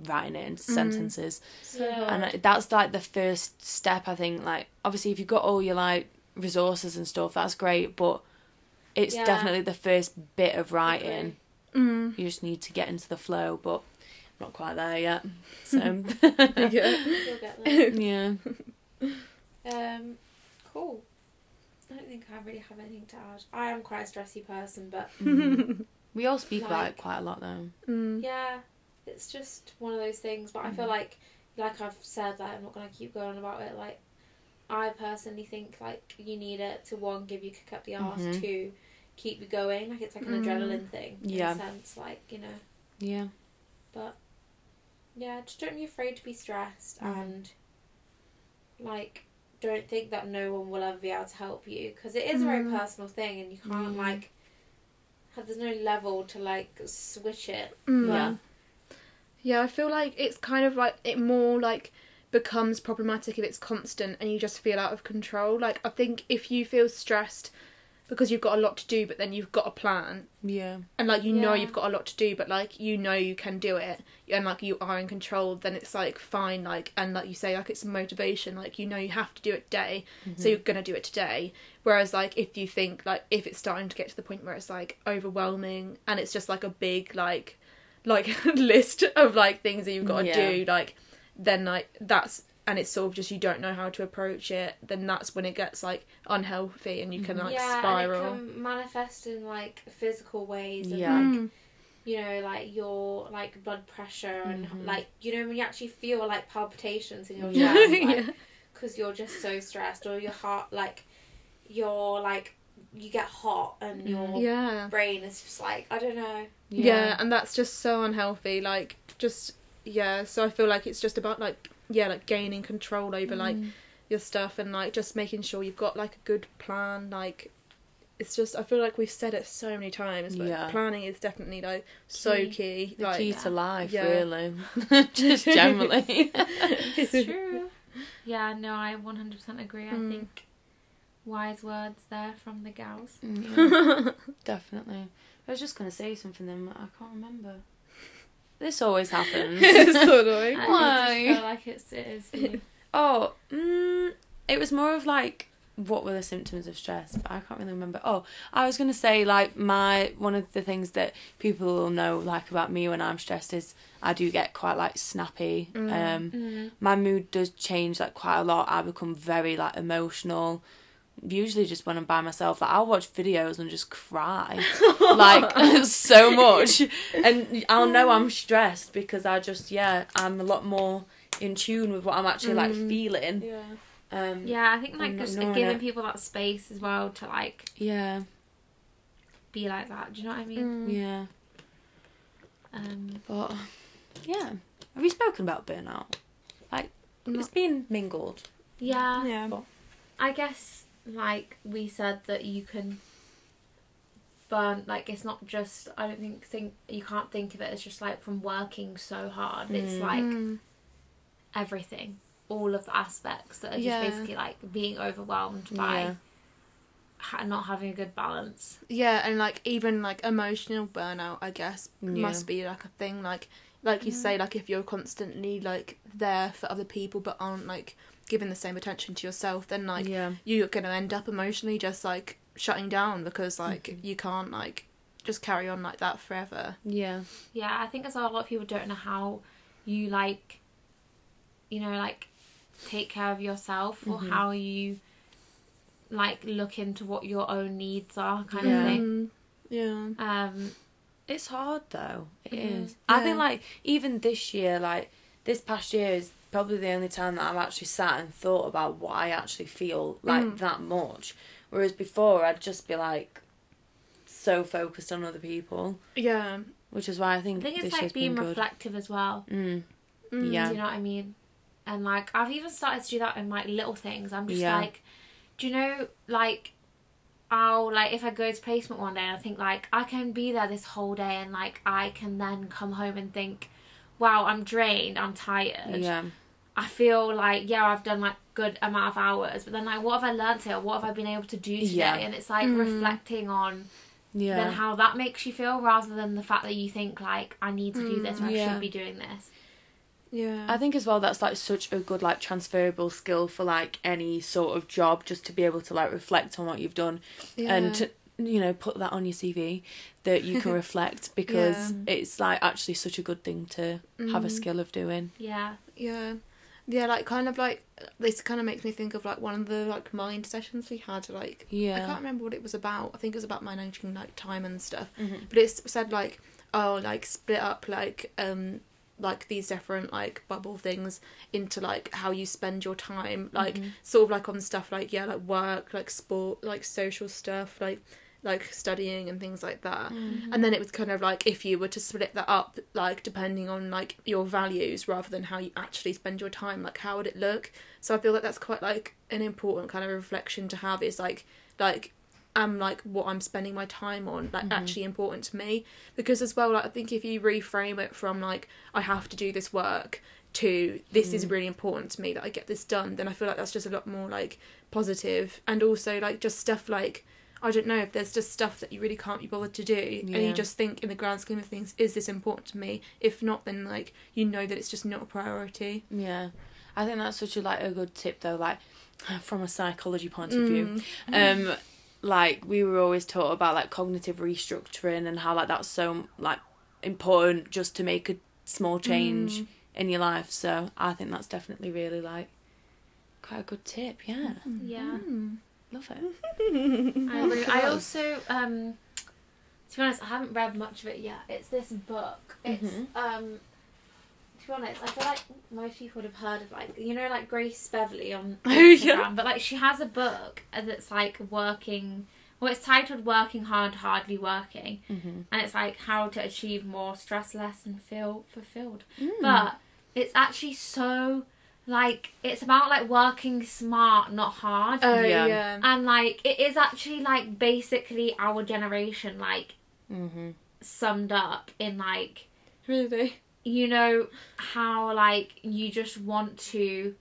writing it into Mm. sentences, so Yeah. and that's like the first step. I think like obviously if you've got all your like resources and stuff, that's great, but it's Yeah. definitely the first bit of writing. mm. You just need to get into the flow, but I'm not quite there yet. [laughs] So yeah You'll get there. [laughs] yeah. [laughs] Um, cool. I don't think I really have anything to add. I am quite a stressy person, but [laughs] We all speak about it Like- quite a lot though. mm. yeah, it's just one of those things. But I feel Mhm. like, like I've said, like I'm not gonna keep going about it. Like, I personally think like you need it to one give you a kick up the arse, Mhm. two keep you going. Like it's like an Mm. adrenaline thing. Yeah. In a sense, like you know, Yeah. but yeah, just don't be afraid to be stressed Mm. and like don't think that no one will ever be able to help you because it is a very Mm. personal thing and you can't Mm. like have, there's no level to like switch it Mm. Yeah. Yeah, I feel like it's kind of like it more like becomes problematic if it's constant and you just feel out of control. Like I think if you feel stressed because you've got a lot to do but then you've got a plan. Yeah. and like you know you've got a lot to do but like you know you can do it. And like you are in control then it's like fine like and like you say like it's motivation. Like you know you have to do it today so mm-hmm. you're gonna do it today. Whereas like if you think like if it's starting to get to the point where it's like overwhelming and it's just like a big like like [laughs] list of like things that you've got to Yeah. do like then like that's and it's sort of just you don't know how to approach it then that's when it gets like unhealthy and you can like yeah spiral and it can manifest in like physical ways and Yeah. like Mm. you know like your like blood pressure and Mhm. like you know when you actually feel like palpitations in your [laughs] chest Yeah. like, because you're just so stressed or your heart like you're like you get hot and your Mm. yeah brain is just like i don't know yeah. and that's just so unhealthy like just yeah so i feel like it's just about like yeah like gaining control over like Mm. your stuff and like just making sure you've got like a good plan like it's just i feel like we've said it so many times but Yeah. planning is definitely like so Key. key The like key to life, Yeah. really. [laughs] [laughs] Just generally. [laughs] it's true yeah no i 100% agree i Mm. think wise words there from the gals Yeah, definitely. I was just going to say something then, but I can't remember. This always happens. [laughs] it's so annoying [laughs] I Why? just feel like it's, it is. Oh, mm, it was more of like what were the symptoms of stress, but I can't really remember. Oh, I was gonna say like my one of the things that people will know like about me when I'm stressed is I do get quite like snappy. Mm. Um, Mm. my mood does change like quite a lot. I become very like emotional. Usually just when I'm by myself, like I'll watch videos and just cry [laughs] like [laughs] so much, and I'll know I'm [laughs] stressed because I just yeah I'm a lot more in tune with what I'm actually like Mm. feeling. yeah Um, Yeah, I think like just giving it. people that space as well to like yeah, be like that. Do you know what I mean? Mm. yeah. Um, But yeah, have you spoken about burnout? Like it's been mingled. yeah, yeah I guess like we said that you can burn like it's not just I don't think think you can't think of it as just like from working so hard. It's Mm. like Mm. everything, all of the aspects that are just Yeah. basically like being overwhelmed by Yeah. ha- not having a good balance. yeah and like even like emotional burnout i guess Yeah. must be like a thing like like you say like if you're constantly like there for other people but aren't like giving the same attention to yourself then like yeah, you're gonna end up emotionally just like shutting down because like Mhm. you can't like just carry on like that forever yeah, Yeah, I think as well, a lot of people don't know how you like, you know, like take care of yourself or Mhm. how you like look into what your own needs are, kind Yeah. of thing. Mm, yeah Um, It's hard though. It is. Mhm. I think Yeah. like even this year, like this past year is probably the only time that I've actually sat and thought about what I actually feel like Mm. that much. Whereas before I'd just be like so focused on other people. yeah Which is why I think I think, think this it's like being been reflective as well. Mm. Mm. Yeah. Do you know what I mean? And like I've even started to do that in like little things. I'm just Yeah. like, do you know like I'll like if I go to placement one day and I think like I can be there this whole day and like I can then come home and think, wow, I'm drained, I'm tired. Yeah. I feel like yeah, I've done like good amount of hours, but then like what have I learned here? What have I been able to do today? Yeah. And it's like Mm. reflecting on Yeah. then how that makes you feel rather than the fact that you think like I need to do this or I Yeah. should be doing this. yeah I think as well that's like such a good like transferable skill for like any sort of job just to be able to like reflect on what you've done yeah. and to, you know put that on your CV that you can [laughs] reflect because Yeah. it's like actually such a good thing to have a Mm. skill of doing. Yeah. Yeah. Yeah, like kind of like this kind of makes me think of like one of the like mind sessions we had like yeah, I can't remember what it was about. I think it was about managing like time and stuff. Mhm. But it said like oh like split up like um like these different like bubble things into like how you spend your time like Mhm. sort of like on stuff like yeah like work like sport like social stuff like like studying and things like that. Mm-hmm. And then it was kind of like if you were to split that up, like depending on like your values rather than how you actually spend your time, like how would it look? So I feel like that's quite like an important kind of reflection to have. Is like like am like what I'm spending my time on like actually important to me? Because as well, like I think if you reframe it from like I have to do this work to this is really important to me that I get this done, then I feel like that's just a lot more like positive and also like just stuff like I don't know if there's just stuff that you really can't be bothered to do and you just think in the grand scheme of things is this important to me if not then like you know that it's just not a priority Yeah, I think that's such a like a good tip though. Like [sighs] from a psychology point of view, Mm. um, like we were always taught about like cognitive restructuring and how like that's so like important just to make a small change Mm. in your life. So I think that's definitely really like quite a good tip. Yeah, Yeah. Love it. [laughs] I. I also, um, to be honest, I haven't read much of it yet. It's this book. It's Mhm. um, to be honest, I feel like most people would have heard of like you know like Grace Beverley on [laughs] Oh, Instagram, yeah. but like she has a book that's like working. Well, it's titled "Working Hard, Hardly Working," Mm-hmm. and it's like how to achieve more, stress less, and feel fulfilled. Mm. But it's actually so like it's about like working smart, not hard. oh Yeah. yeah, and like it is actually like basically our generation like Mm-hmm. summed up in like really you know how like you just want to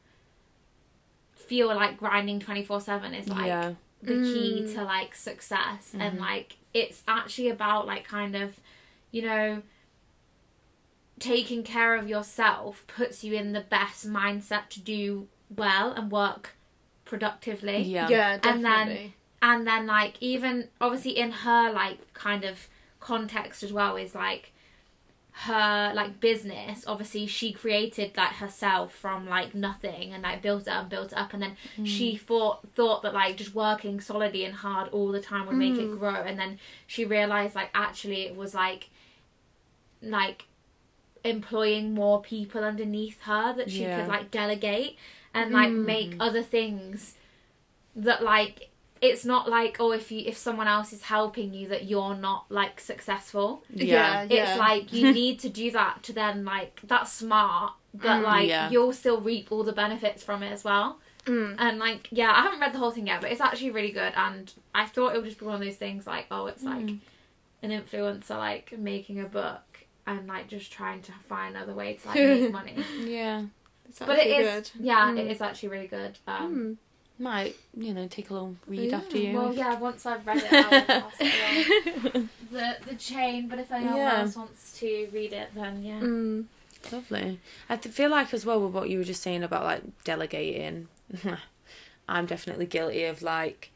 feel like grinding 24/7 is like yeah. the key Mm. to like success and Mhm. like it's actually about like kind of you know taking care of yourself puts you in the best mindset to do well and work productively Yeah. yeah definitely. And then- and then like even obviously in her like kind of context as well is like her like business obviously she created like herself from like nothing and like built it up and built it up and then she thought thought that like just working solidly and hard all the time would make it Mm. grow and then she realized like actually it was like like employing more people underneath her that she Yeah. could like delegate and like Mm. make other things that like it's not like oh if you if someone else is helping you that you're not like successful Yeah. Yeah. it's like you [laughs] need to do that to then like that's smart but Mm. like Yeah. you'll still reap all the benefits from it as well Mm. and like yeah i haven't read the whole thing yet but it's actually really good and i thought it would just be one of those things like oh it's like Mm. an influencer like making a book and like just trying to find another way to like make [laughs] money Yeah. But it is, is yeah Mm. it is actually really good um Mm. Might you know take a little read Yeah. after you. well yeah once i've read it [laughs] i will pass it along the the chain but if anyone Yeah. else wants to read it then yeah Mm. Lovely. I th- feel like as well with what you were just saying about like delegating, [laughs] I'm definitely guilty of like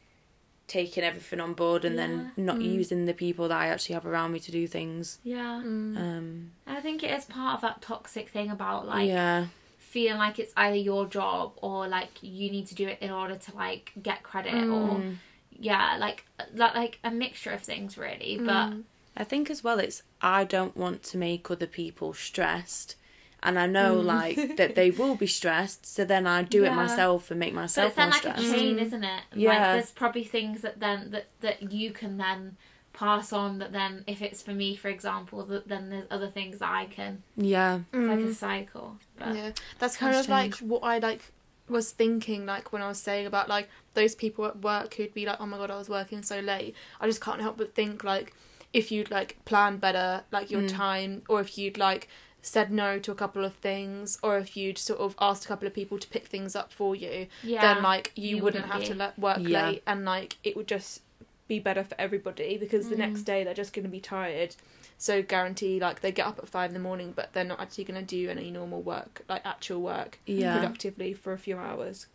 taking everything on board and then not Mm. using the people that I actually have around me to do things. yeah Mm. Um, i think it is part of that toxic thing about like yeah, feeling like it's either your job or like you need to do it in order to like get credit or Mm. yeah like like like a mixture of things really but Mm. I think as well it's I don't want to make other people stressed. And I know Mm. like that they will be stressed, so then I do it myself and make so myself it's then more like a stressed. chain Mm. isn't it like Yeah. there's probably things that then that that you can then pass on that then if it's for me for example that then there's other things that i can Yeah, it's like Mm. a cycle but Yeah, that's kind Has of like what I like was thinking like when I was saying about like those people at work who'd be like, oh my god, I was working so late. I just can't help but think like if you'd like plan better like your Mm. time, or if you'd like said no to a couple of things, or if you'd sort of asked a couple of people to pick things up for you, yeah then like you, you wouldn't, wouldn't have be. to let work Yeah. late, and like it would just be better for everybody because the Mm. next day they're just going to be tired. So guarantee like they get up at five in the morning, but they're not actually going to do any normal work, like actual work, yeah, productively for a few hours.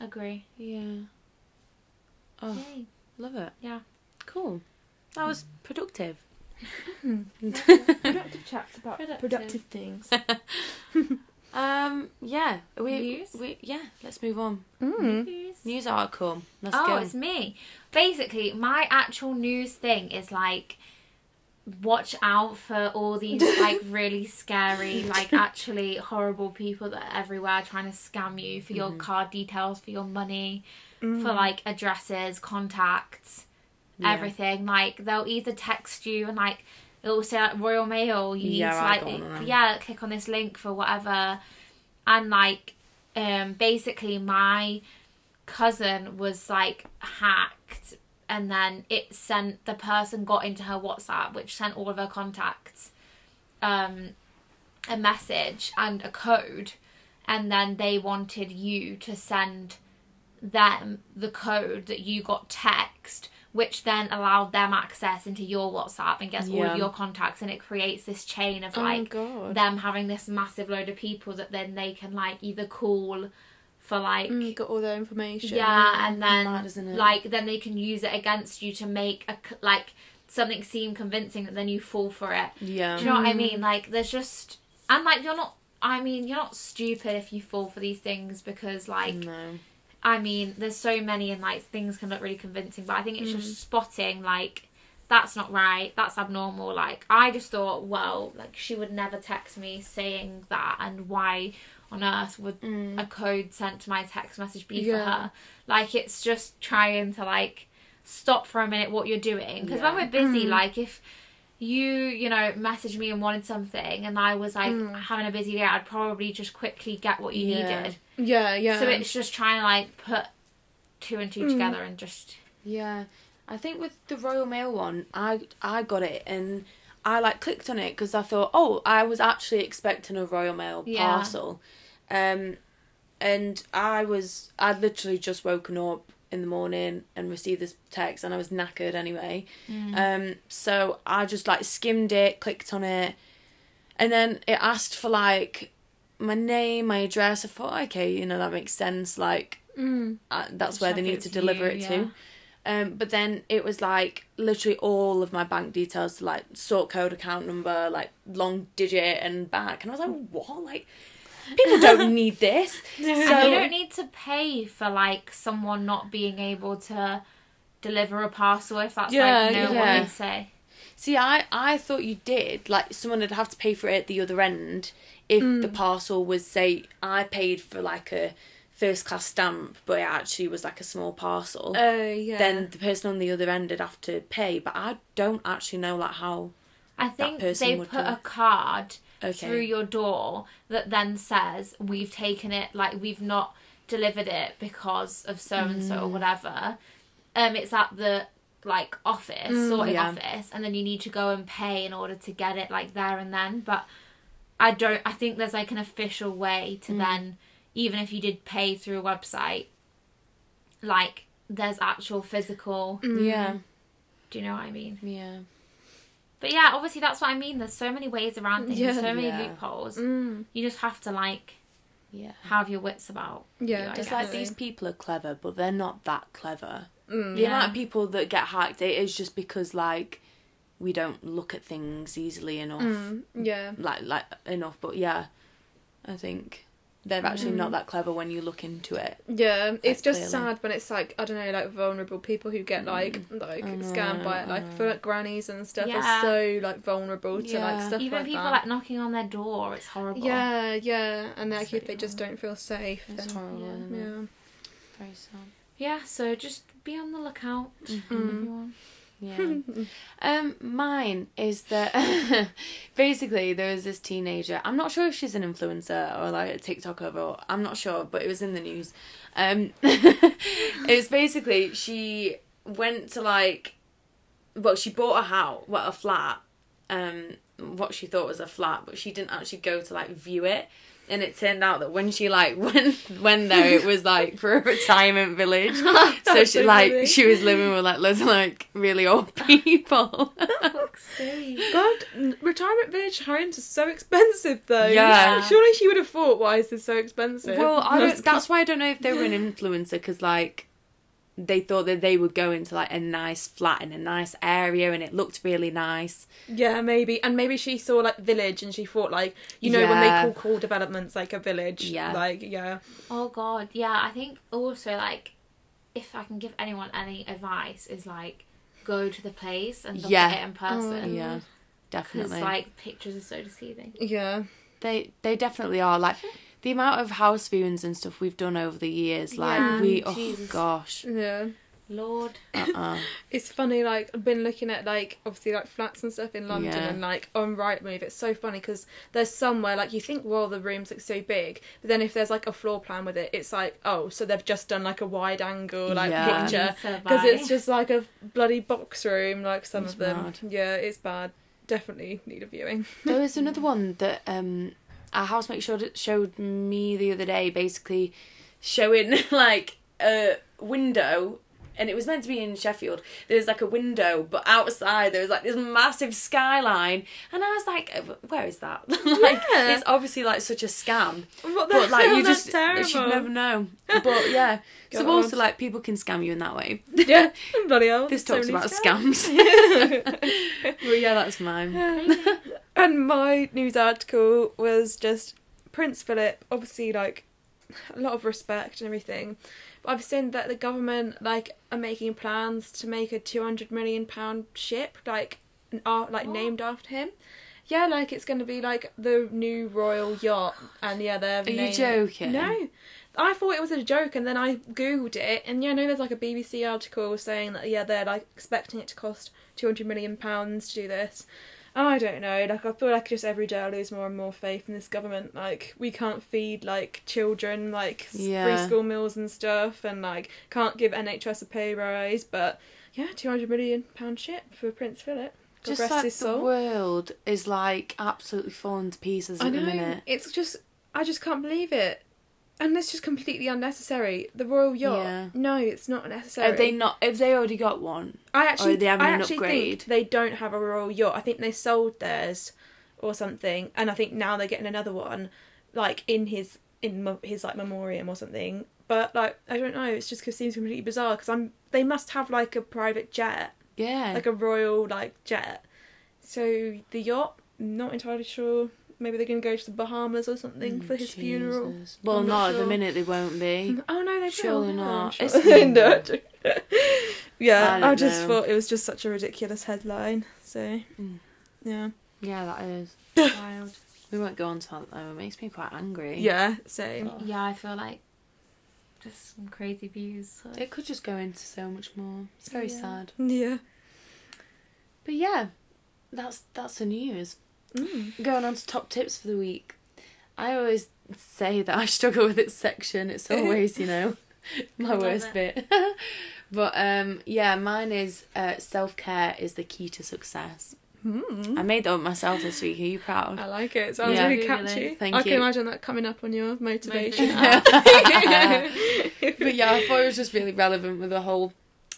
agree yeah. Oh, Yay. love it. Yeah. cool. That was productive. Productive chats about Productive. productive things. [laughs] Um, yeah, we, News? we yeah. Let's move on. Mm. News. News article. Let's oh, go. it's me. Basically, my actual news thing is like watch out for all these [laughs] like really scary, like actually horrible people that are everywhere trying to scam you for your Mhm. card details, for your money, Mm. for like addresses, contacts, Yeah. everything. Like they'll either text you and like it'll say like Royal Mail. You Yeah, need to like go on them. yeah, click on this link for whatever. And like um basically my cousin was like hacked and then it sent the person got into her WhatsApp which sent all of her contacts um a message and a code and then they wanted you to send them the code that you got text which then allowed them access into your WhatsApp and gets all Yeah. of your contacts and it creates this chain of Oh like god. them having this massive load of people that then they can like either call for like Mm, got all their information. yeah and then Mad, like then they can use it against you to make a like something seem convincing that then you fall for it Yeah. do you know what i Mm. mean like there's just and like you're not i mean you're not stupid if you fall for these things because like no. I mean, there's so many and like things can look really convincing, but I think it's Mm. just spotting like that's not right, that's abnormal. Like I just thought, well, like she would never text me saying that, and why on earth would Mm. a code sent to my text message be for her? Like it's just trying to like stop for a minute what you're doing because when we're busy, Mm. like if you you know messaged me and wanted something and I was like Mm. having a busy day, I'd probably just quickly get what you Yeah. needed. Yeah, yeah. So it's just trying to like put two and two Mm. together and just Yeah, I think with the Royal Mail one, I I got it and I like clicked on it because I thought, oh, I was actually expecting a Royal Mail Yeah. parcel, um, and I was I'd literally just woken up in the morning and received this text and I was knackered anyway, um, so I just like skimmed it, clicked on it, and then it asked for like my name, my address. I thought, okay, you know that makes sense, like Mm. uh, that's Just where they need to deliver you, it yeah. to. Um, but then it was like literally all of my bank details, like sort code, account number, like long digit and back, and I was like, what? Like people don't need this. [laughs] and So- you don't need to pay for like someone not being able to deliver a parcel if that's Yeah, like no yeah. what they say. See, I I thought you did. Like someone would have to pay for it at the other end if the mm. parcel was say I paid for like a first class stamp, but it actually was like a small parcel. Oh yeah. Then the person on the other end would have to pay, but I don't actually know like how. I think person they would put do. a card Okay. through your door that then says we've taken it like we've not delivered it because of so and so or Mm. whatever. Um it's at the like office, sorting yeah. office, and then you need to go and pay in order to get it like there and then. But I don't I think there's like an official way Mm. to then even if you did pay through a website, like there's actual physical Mm. Yeah, do you know what I mean? yeah. But yeah, obviously that's what I mean. There's so many ways around things, Yeah. so many Yeah. loopholes. Mm. You just have to like Yeah. have your wits about. Yeah, you, I It's guess. like these people are clever, but they're not that clever. Mm. The Yeah. amount of people that get hacked, it is just because like we don't look at things easily enough, Mm. Yeah. like like enough. But yeah, I think they're actually Mm. not that clever when you look into it. Yeah, it's just clearly. sad when it's like I don't know, like vulnerable people who get like like I know, scammed by it, like know. for like grannies and stuff Yeah. are so like vulnerable to like stuff Even like people that. like knocking on their door, it's horrible. yeah, yeah, and like It's if they really just don't feel safe, It's then horrible. yeah. yeah. Very sad. Yeah, so just be on the lookout. Mm. everyone. Yeah. [laughs] um, mine is that [laughs] basically there was this teenager. I'm not sure if she's an influencer or like a TikToker, or I'm not sure, but it was in the news. Um, [laughs] it was basically she went to like, well, she bought a house, well, a flat. Um, what she thought was a flat, but she didn't actually go to like view it. And it turned out that when she like [laughs] went went there, it was like for a retirement village. [laughs] so she so like funny. she was living with like loads of like really old [laughs] people. God, retirement village homes are so expensive though. Yeah. Surely she would have thought, why is this so expensive? well, I don't, that's why I don't know if they were an influencer because like they thought that they would go into like a nice flat in a nice area and it looked really nice. Yeah, maybe, and maybe she saw like village, and she thought like, you know, when they call cool developments like a village, Yeah. like yeah, Oh god, yeah. I think also like if I can give anyone any advice is like go to the place and look Yeah. at it in person. Mm. Yeah, Because definitely. like pictures are so deceiving. yeah, They they definitely are like the amount of house viewings and stuff we've done over the years. Like Yeah, we oh Jesus. gosh, yeah. Lord. Uh-uh. [laughs] It's funny, like I've been looking at like obviously like flats and stuff in London, Yeah. and like on Rightmove, it's so funny because there's somewhere like you think, well, the rooms look so big, but then if there's like a floor plan with it, it's like, oh, so they've just done like a wide angle like Yeah. picture because it's just like a bloody box room, like some It's of them. mad. Yeah, it's bad. Definitely need a viewing. There was [laughs] another one that um, our housemate showed showed me the other day, basically showing [laughs] like a window, and it was meant to be in Sheffield. There was like a window, but outside there was like this massive skyline, and I was like, "Uh, "Where is that?" [laughs] like, Yeah. it's obviously like such a scam, What the but like hell? you That's just terrible. should never know. But yeah, [laughs] so also like people can scam you in that way. [laughs] yeah, bloody hell. This so talks about scams. scams. but yeah, that's mine. and my news article was just Prince Philip, obviously like a lot of respect and everything. But I've seen that the government like are making plans to make a two hundred million pound ship, like n- uh, like What? named after him. Yeah, like it's going to be like the new royal yacht, and yeah, they're. Are you joking? No, I thought it was a joke, and then I googled it, and yeah, I know there's like a BBC article saying that yeah, they're like expecting it to cost two hundred million pounds to do this. I don't know. Like I feel like just every day I lose more and more faith in this government. Like we can't feed like children like Yeah. free school meals and stuff, and like can't give NHS a pay rise. But yeah, two hundred million pound ship for Prince Philip. God Just rest like the soul. world is like absolutely falling to pieces at the minute. It's just I just can't believe it. And it's just completely unnecessary. The royal yacht. Yeah. No, it's not necessary. Have they not? Have they already got one? I actually, they having I an actually upgrade? think they don't have a royal yacht. I think they sold theirs or something, and I think now they're getting another one, like in his in his like memoriam or something. But like I don't know, it's just 'cause it seems completely bizarre because I'm they must have like a private jet, Yeah. like a royal like jet. So the yacht, not entirely sure. Maybe they're gonna go to the Bahamas or something Mm, for his funeral. Well, I'm not, not at the minute. They won't be. [laughs] Oh no, they will. Surely yeah, not. [laughs] I'm sure. It's- No. yeah, I I, just know. thought it was just such a ridiculous headline. So, Mm. yeah, Yeah, that is. [laughs] Wild. We won't go on to that though. It makes me quite angry. yeah, same. Oh. Yeah, I feel like just some crazy views. Like, It could just go into so much more. It's very Yeah. sad. Yeah. But yeah, that's that's the news. Mm. Going on to top tips for the week. I always say that I [laughs] struggle with its section. It's [laughs] always, you know, my worst it. bit. [laughs] but um yeah, mine is uh, self care is the key to success. Mm. I made that up myself this week. Are you proud? I like it. It sounds Yeah. really Googling. catchy. Thank I you. can imagine that coming up on your motivation. Motivation. but yeah, I thought it was just really relevant with the whole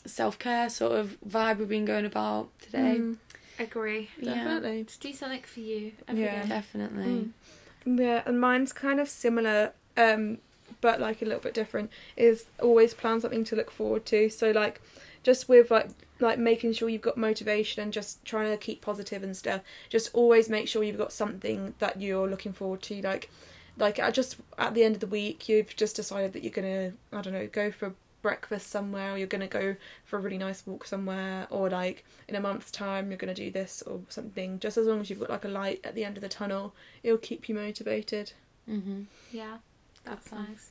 self care sort of vibe we've been going about today. Mm, agree. Yeah. definitely. Just do something for you. Every Yeah. day. Definitely. Mm. Yeah, and mine's kind of similar, um, but like a little bit different. Is always plan something to look forward to. So like, just with like like making sure you've got motivation and just trying to keep positive and stuff. Just always make sure you've got something that you're looking forward to. Like, like I just at the end of the week, you've just decided that you're gonna I don't know go for breakfast somewhere or you're gonna go for a really nice walk somewhere or like in a month's time you're gonna do this or something just as long as you've got like a light at the end of the tunnel it'll keep you motivated Mm-hmm. Yeah, that's Good one. nice.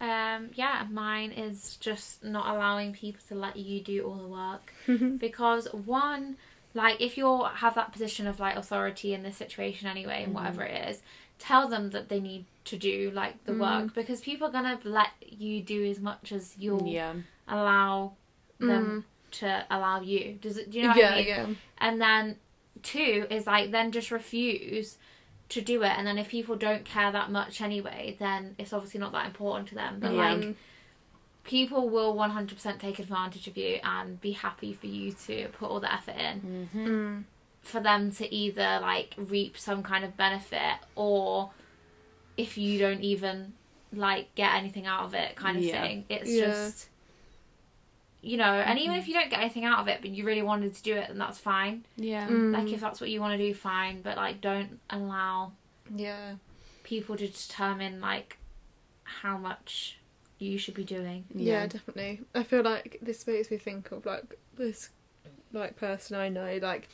Um, yeah, mine is just not allowing people to let you do all the work [laughs] because one, like if you have that position of like authority in this situation anyway, and Mhm. whatever it is, tell them that they need to do like the Mm. work because people are gonna let you do as much as you'll Yeah. allow them to allow you. Does it? Do you know what yeah I mean? yeah And then two is like then just refuse to do it. And then if people don't care that much anyway, then it's obviously not that important to them. But Yeah. like people will 100% take advantage of you and be happy for you to put all the effort in Mm-hmm. Mm. For them to either like reap some kind of benefit or if you don't even like get anything out of it kind of Yeah. thing. It's Yeah. just you know, and even if you don't get anything out of it but you really wanted to do it then that's fine. Yeah. Mm. Like if that's what you want to do, fine. But like, don't allow yeah people to determine like how much you should be doing. yeah definitely i feel like this makes me think of like this like person i know like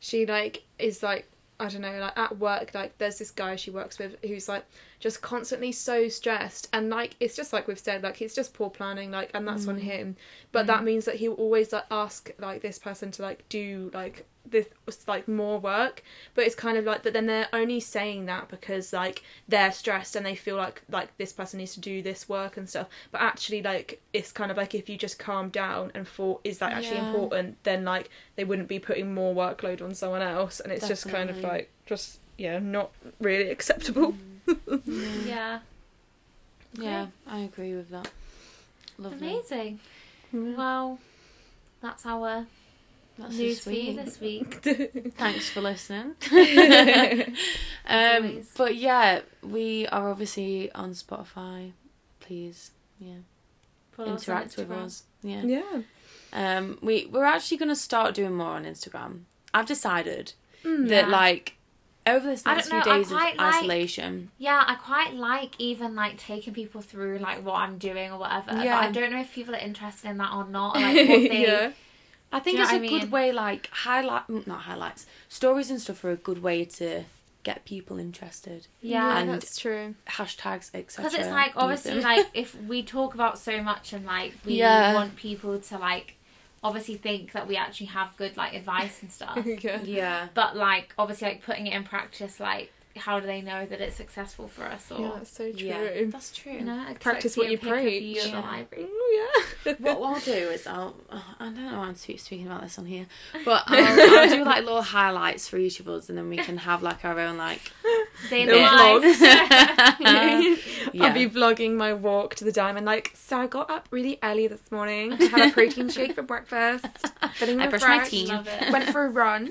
she like is like I don't know, like at work, like there's this guy she works with who's like just constantly so stressed. And like it's just like we've said like it's just poor planning like and that's on mm. him. But that mm. means that he will always like ask like this person to like do like this like more work. But it's kind of like that then they're only saying that because like they're stressed and they feel like like this person needs to do this work and stuff. But actually like it's kind of like if you just calm down and thought is that actually Yeah. important? Then like they wouldn't be putting more workload on someone else. And it's just kind of like just yeah not really [laughs] acceptable mm. Yeah. Yeah, I agree with that. Lovely. Amazing. Mm. Well, that's our That's news so for you this week. [laughs] Thanks for listening. [laughs] Um, but yeah, we are obviously on Spotify. Please, yeah, Follow us interact with us. Yeah. yeah Um, we we're actually gonna start doing more on Instagram. I've decided Mm. that Yeah. like over this I next few days of like- isolation. Yeah, I quite like even like taking people through like what I'm doing or whatever. But Yeah. I don't know if people are interested in that or not. Or, [laughs] like what they yeah I think it's know a what good way, like highlight, mm, not highlights, stories and stuff are a good way to get people interested. yeah. And- that's true Hashtags, etc. Because it's like obviously like if we talk about so much and like we Yeah. want people to like obviously think that we actually have good like advice and stuff. [laughs] yeah yeah, but like obviously like putting it in practice like how do they know that it's successful for us or yeah that's so true yeah, that's true. you know Practice what you see a pic of preach. you Yeah. library. Oh, yeah what [laughs] I'll do is I'll oh, I don't know why I'm speaking about this on here, [laughs] but I'll, I'll do like little highlights for each of us, and then we can have like our own like Day in the vlogs. yeah. [laughs] i'll be vlogging my walk to the diamond. Like, so I got up really early this morning to have a protein shake for breakfast. Feeling I brushed my teeth. Went for a run.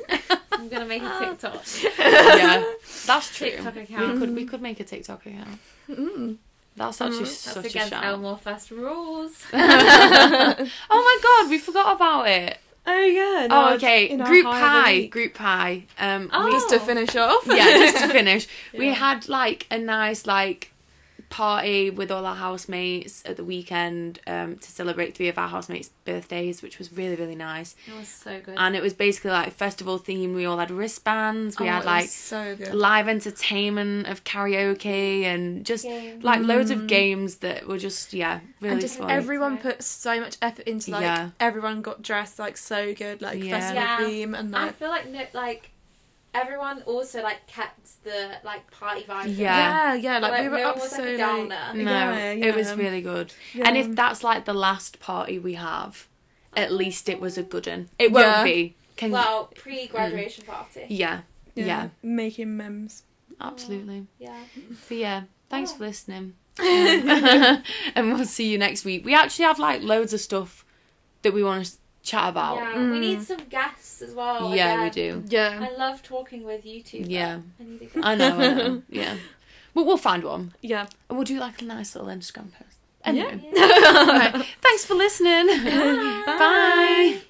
I'm gonna make a [laughs] TikTok. yeah, that's true. TikTok We could we could make a TikTok account. Mm. That's actually Mm. That's such a against shout. Elmore First rules. [laughs] [laughs] oh my god, we forgot about it. Oh yeah. no, Oh, okay. Group pie. Group pie. Um, Oh. we- Just to finish off. yeah, just to finish, we had like a nice like party with all our housemates at the weekend um, to celebrate three of our housemates' birthdays, which was really really nice. It was so good. And it was basically like festival theme. We all had wristbands. We Oh, had like so good. live entertainment of karaoke and just Games. like loads of games that were just yeah really and just fun. everyone put so much effort into like Yeah. everyone got dressed like so good like Yeah. festival Yeah. theme and like I feel like no, like everyone also like kept the like party vibe. Yeah. yeah yeah like, Like, we were no up was, like, so a downer. no, Yeah, it was really good. Yeah. And if that's like the last party we have, at least it was a good one. It won't Yeah. be. Can Well, pre-graduation party. yeah, yeah, making memes absolutely. Yeah. But yeah, thanks for listening. [laughs] Um, [laughs] and we'll see you next week. We actually have like loads of stuff that we want to chat about. Yeah. Mm. We need some guests as well. Yeah, we do. yeah I love talking with you two. Yeah. I need a [laughs] guest. I know, I know. [laughs] Yeah. Well, we'll find one. yeah And we'll do like a nice little Instagram post. Anyway. Yeah. [laughs] Alright, Thanks for listening. Bye. Bye.